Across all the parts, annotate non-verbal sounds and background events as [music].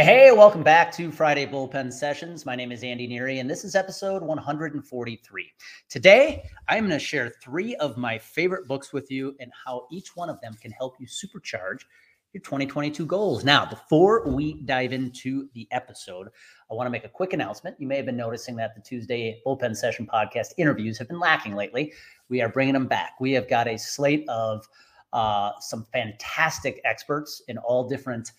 Hey, welcome back to Friday Bullpen Sessions. My name is Andy Neary, and this is episode 143. Today, I'm going to share three of my favorite books with you and how each one of them can help you supercharge your 2022 goals. Now, before we dive into the episode, I want to make a quick announcement. You may have been noticing that the Tuesday Bullpen Session podcast interviews have been lacking lately. We are bringing them back. We have got a slate of uh, some fantastic experts in all different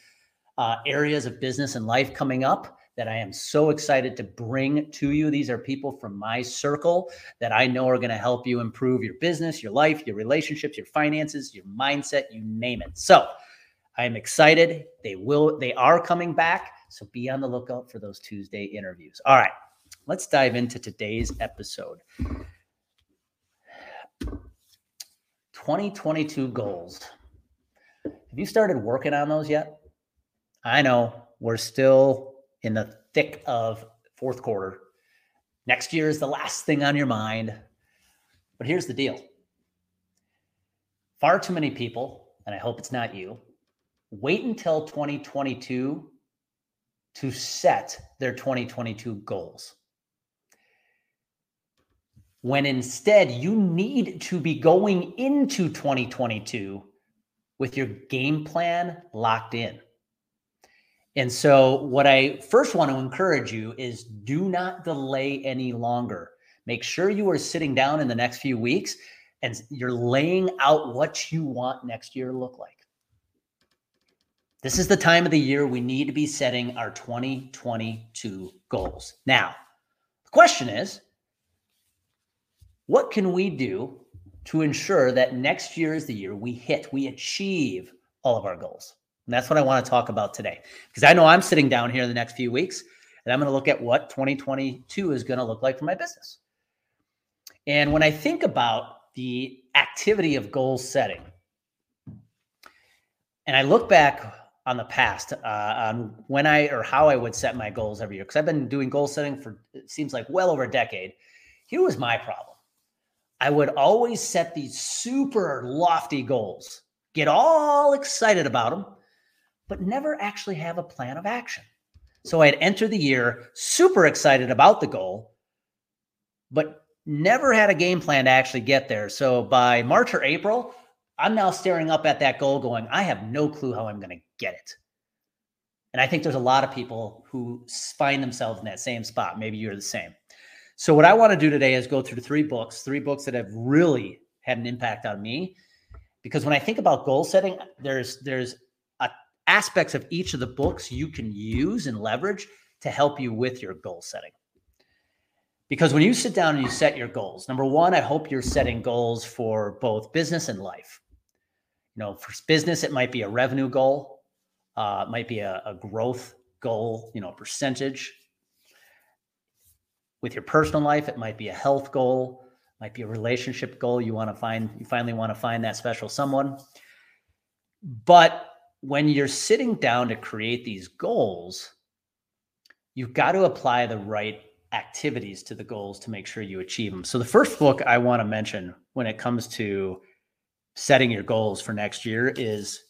uh, areas of business and life coming up that I am so excited to bring to you. These are people from my circle that I know are going to help you improve your business, your life, your relationships, your finances, your mindset, you name it. So I am excited. They will, they are coming back. So be on the lookout for those Tuesday interviews. All right, let's dive into today's episode. 2022 goals. Have you started working on those yet? I know we're still in the thick of fourth quarter. Next year is the last thing on your mind. But here's the deal far too many people, and I hope it's not you, wait until 2022 to set their 2022 goals. When instead you need to be going into 2022 with your game plan locked in. And so, what I first want to encourage you is do not delay any longer. Make sure you are sitting down in the next few weeks and you're laying out what you want next year to look like. This is the time of the year we need to be setting our 2022 goals. Now, the question is what can we do to ensure that next year is the year we hit, we achieve all of our goals? And that's what I want to talk about today. Because I know I'm sitting down here in the next few weeks and I'm going to look at what 2022 is going to look like for my business. And when I think about the activity of goal setting, and I look back on the past, uh, on when I or how I would set my goals every year, because I've been doing goal setting for it seems like well over a decade. Here was my problem. I would always set these super lofty goals, get all excited about them, but never actually have a plan of action. So I'd enter the year super excited about the goal, but never had a game plan to actually get there. So by March or April, I'm now staring up at that goal going, I have no clue how I'm going to get it. And I think there's a lot of people who find themselves in that same spot. Maybe you're the same. So, what I want to do today is go through three books, three books that have really had an impact on me. Because when I think about goal setting, there's there's aspects of each of the books you can use and leverage to help you with your goal setting. Because when you sit down and you set your goals, number one, I hope you're setting goals for both business and life. You know, for business, it might be a revenue goal, uh, it might be a, a growth goal, you know, a percentage. With your personal life, it might be a health goal, might be a relationship goal. You want to find, you finally want to find that special someone. But when you're sitting down to create these goals, you've got to apply the right activities to the goals to make sure you achieve them. So, the first book I want to mention when it comes to setting your goals for next year is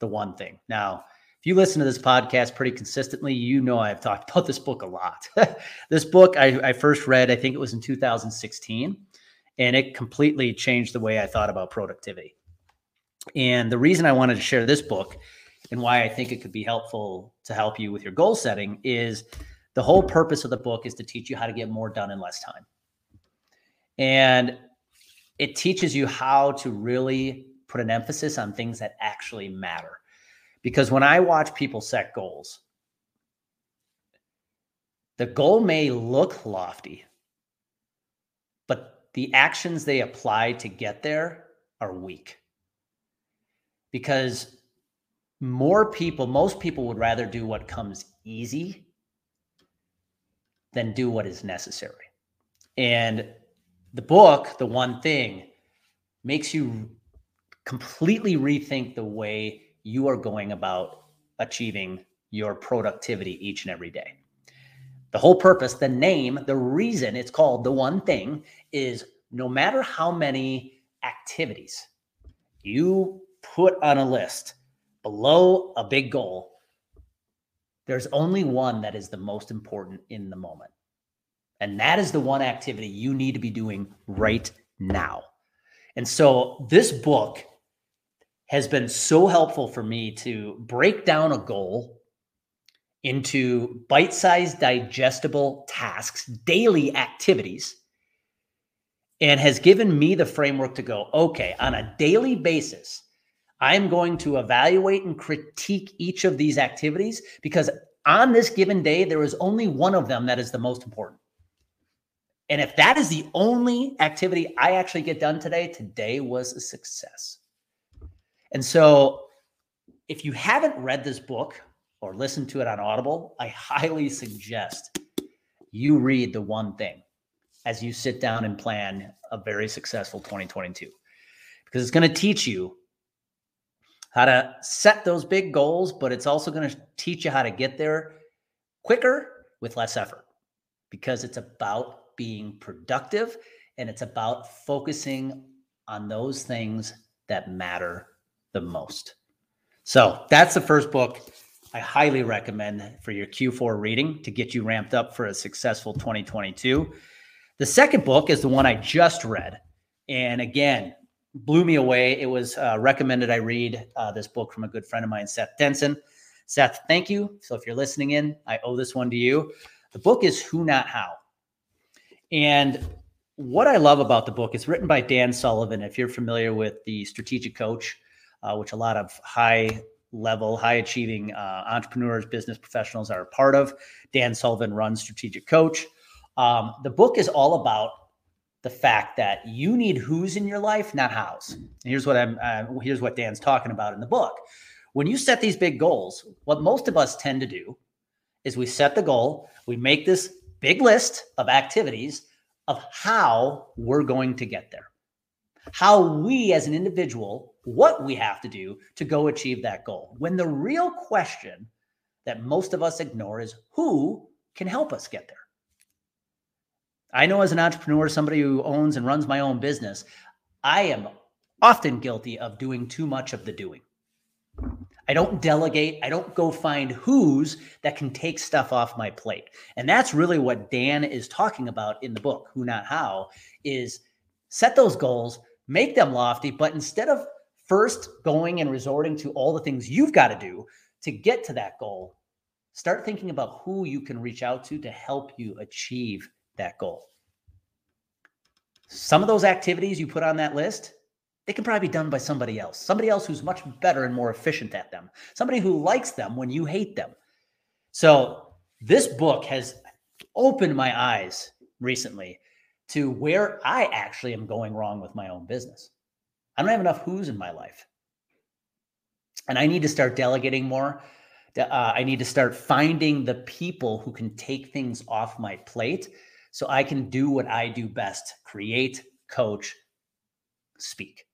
The One Thing. Now, if you listen to this podcast pretty consistently, you know I've talked about this book a lot. [laughs] this book I, I first read, I think it was in 2016, and it completely changed the way I thought about productivity. And the reason I wanted to share this book and why I think it could be helpful to help you with your goal setting is the whole purpose of the book is to teach you how to get more done in less time. And it teaches you how to really put an emphasis on things that actually matter. Because when I watch people set goals, the goal may look lofty, but the actions they apply to get there are weak because more people, most people would rather do what comes easy than do what is necessary. And the book, The One Thing, makes you completely rethink the way you are going about achieving your productivity each and every day. The whole purpose, the name, the reason it's called The One Thing is no matter how many activities you put on a list below a big goal, there's only one that is the most important in the moment. And that is the one activity you need to be doing right now. And so this book has been so helpful for me to break down a goal into bite sized, digestible tasks, daily activities, and has given me the framework to go, okay, on a daily basis, I'm going to evaluate and critique each of these activities because on this given day, there is only one of them that is the most important. And if that is the only activity I actually get done today, today was a success. And so, if you haven't read this book or listened to it on Audible, I highly suggest you read the one thing as you sit down and plan a very successful 2022 because it's going to teach you how to set those big goals, but it's also going to teach you how to get there quicker with less effort because it's about being productive and it's about focusing on those things that matter the most. So that's the first book I highly recommend for your Q4 reading to get you ramped up for a successful 2022. The second book is the one I just read. And again, blew me away. It was uh, recommended I read uh, this book from a good friend of mine, Seth Denson. Seth, thank you. So if you're listening in, I owe this one to you. The book is Who Not How. And what I love about the book, it's written by Dan Sullivan. If you're familiar with the strategic coach, uh, which a lot of high level, high achieving uh, entrepreneurs, business professionals are a part of, Dan Sullivan runs Strategic Coach. Um, the book is all about the fact that you need who's in your life, not hows. And here's what I'm. Uh, here's what Dan's talking about in the book. When you set these big goals, what most of us tend to do is we set the goal, we make this big list of activities of how we're going to get there, how we as an individual, what we have to do to go achieve that goal. When the real question that most of us ignore is who can help us get there. I know as an entrepreneur, somebody who owns and runs my own business, I am often guilty of doing too much of the doing. I don't delegate. I don't go find who's that can take stuff off my plate. And that's really what Dan is talking about in the book, Who Not How, is set those goals, make them lofty, but instead of first going and resorting to all the things you've got to do to get to that goal, start thinking about who you can reach out to to help you achieve that goal. Some of those activities you put on that list, they can probably be done by somebody else, somebody else who's much better and more efficient at them, somebody who likes them when you hate them. So, this book has opened my eyes recently to where I actually am going wrong with my own business. I don't have enough who's in my life. And I need to start delegating more. Uh, I need to start finding the people who can take things off my plate so I can do what I do best create, coach, speak,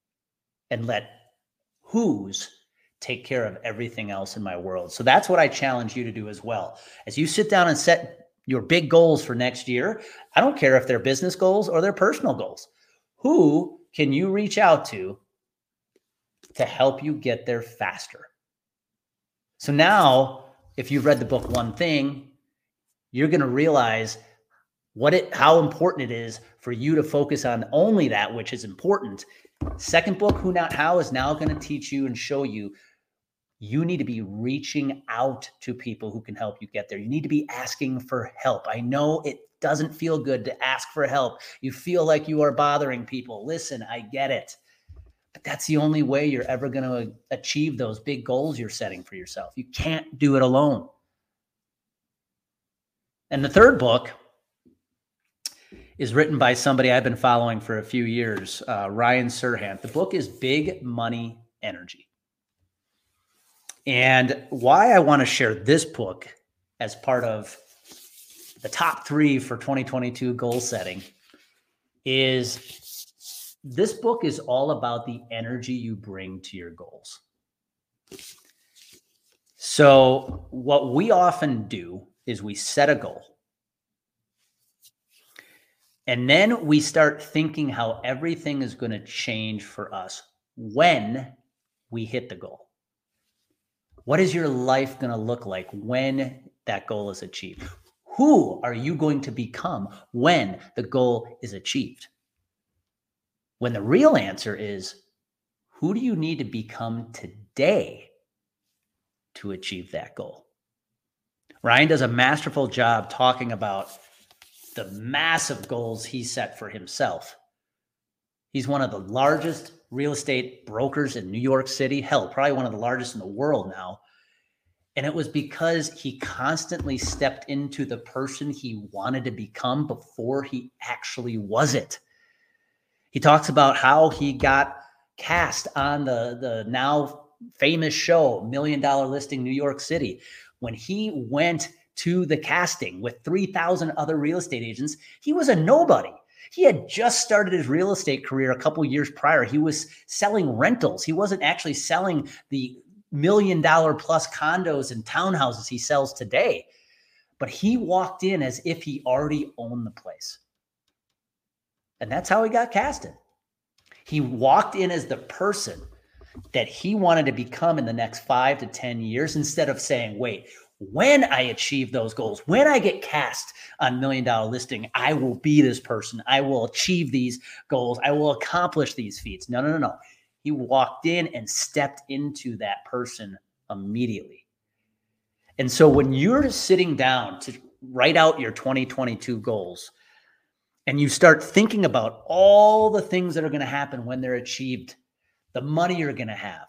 and let who's take care of everything else in my world. So that's what I challenge you to do as well. As you sit down and set your big goals for next year, I don't care if they're business goals or they're personal goals. Who can you reach out to to help you get there faster? So now, if you've read the book One Thing, you're going to realize what it how important it is for you to focus on only that which is important. Second book who not how is now going to teach you and show you you need to be reaching out to people who can help you get there. You need to be asking for help. I know it doesn't feel good to ask for help. You feel like you are bothering people. Listen i get it. But that's the only way you're ever going to achieve those big goals you're setting for yourself. You can't do it alone. And the third book is written by somebody I've been following for a few years, uh, Ryan Serhant. The book is Big Money Energy. And why I want to share this book as part of the top three for 2022 goal setting is this book is all about the energy you bring to your goals. So, what we often do is we set a goal and then we start thinking how everything is going to change for us when we hit the goal. What is your life going to look like when that goal is achieved? Who are you going to become when the goal is achieved? When the real answer is who do you need to become today to achieve that goal? Ryan does a masterful job talking about the massive goals he set for himself. He's one of the largest real estate brokers in New York City, hell, probably one of the largest in the world now. And it was because he constantly stepped into the person he wanted to become before he actually was it. He talks about how he got cast on the, the now famous show, Million Dollar Listing New York City. When he went to the casting with 3,000 other real estate agents, he was a nobody. He had just started his real estate career a couple years prior. He was selling rentals. He wasn't actually selling the million dollar plus condos and townhouses he sells today. But he walked in as if he already owned the place. And that's how he got casted. He walked in as the person that he wanted to become in the next five to 10 years instead of saying, wait, when I achieve those goals, when I get cast on million dollar listing, I will be this person. I will achieve these goals. I will accomplish these feats. No, no, no, no. He walked in and stepped into that person immediately. And so when you're sitting down to write out your 2022 goals and you start thinking about all the things that are going to happen when they're achieved, the money you're going to have,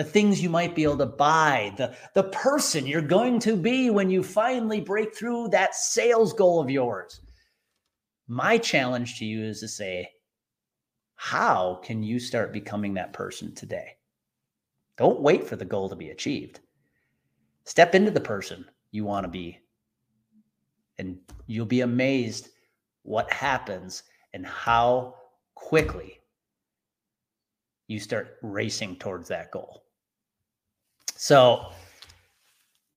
the things you might be able to buy, the, the person you're going to be when you finally break through that sales goal of yours. My challenge to you is to say, how can you start becoming that person today? Don't wait for the goal to be achieved. Step into the person you want to be, and you'll be amazed what happens and how quickly you start racing towards that goal. So,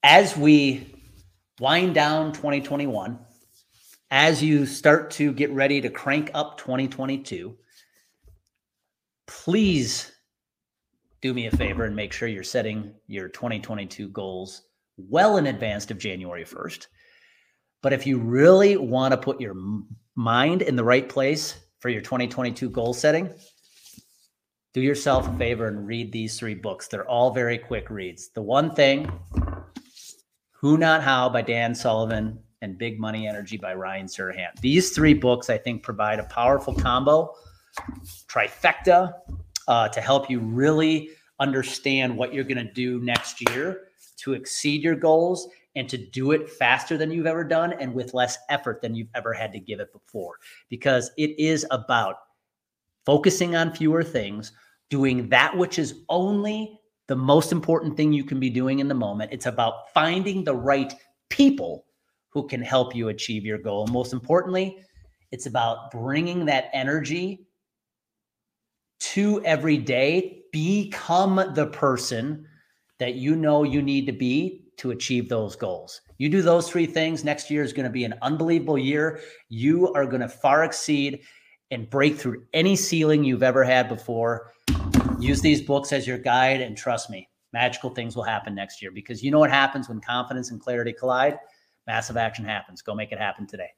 as we wind down 2021, as you start to get ready to crank up 2022, please do me a favor and make sure you're setting your 2022 goals well in advance of January 1st. But if you really want to put your mind in the right place for your 2022 goal setting, do yourself a favor and read these three books. They're all very quick reads. The One Thing, Who Not How by Dan Sullivan, and Big Money Energy by Ryan Serhant. These three books, I think, provide a powerful combo, trifecta, uh, to help you really understand what you're going to do next year to exceed your goals and to do it faster than you've ever done and with less effort than you've ever had to give it before. Because it is about focusing on fewer things, doing that which is only the most important thing you can be doing in the moment. It's about finding the right people who can help you achieve your goal. Most importantly, it's about bringing that energy to every day. Become the person that you know you need to be to achieve those goals. You do those three things, next year is going to be an unbelievable year. You are going to far exceed and break through any ceiling you've ever had before. Use these books as your guide, and trust me, magical things will happen next year because you know what happens when confidence and clarity collide? Massive action happens. Go make it happen today.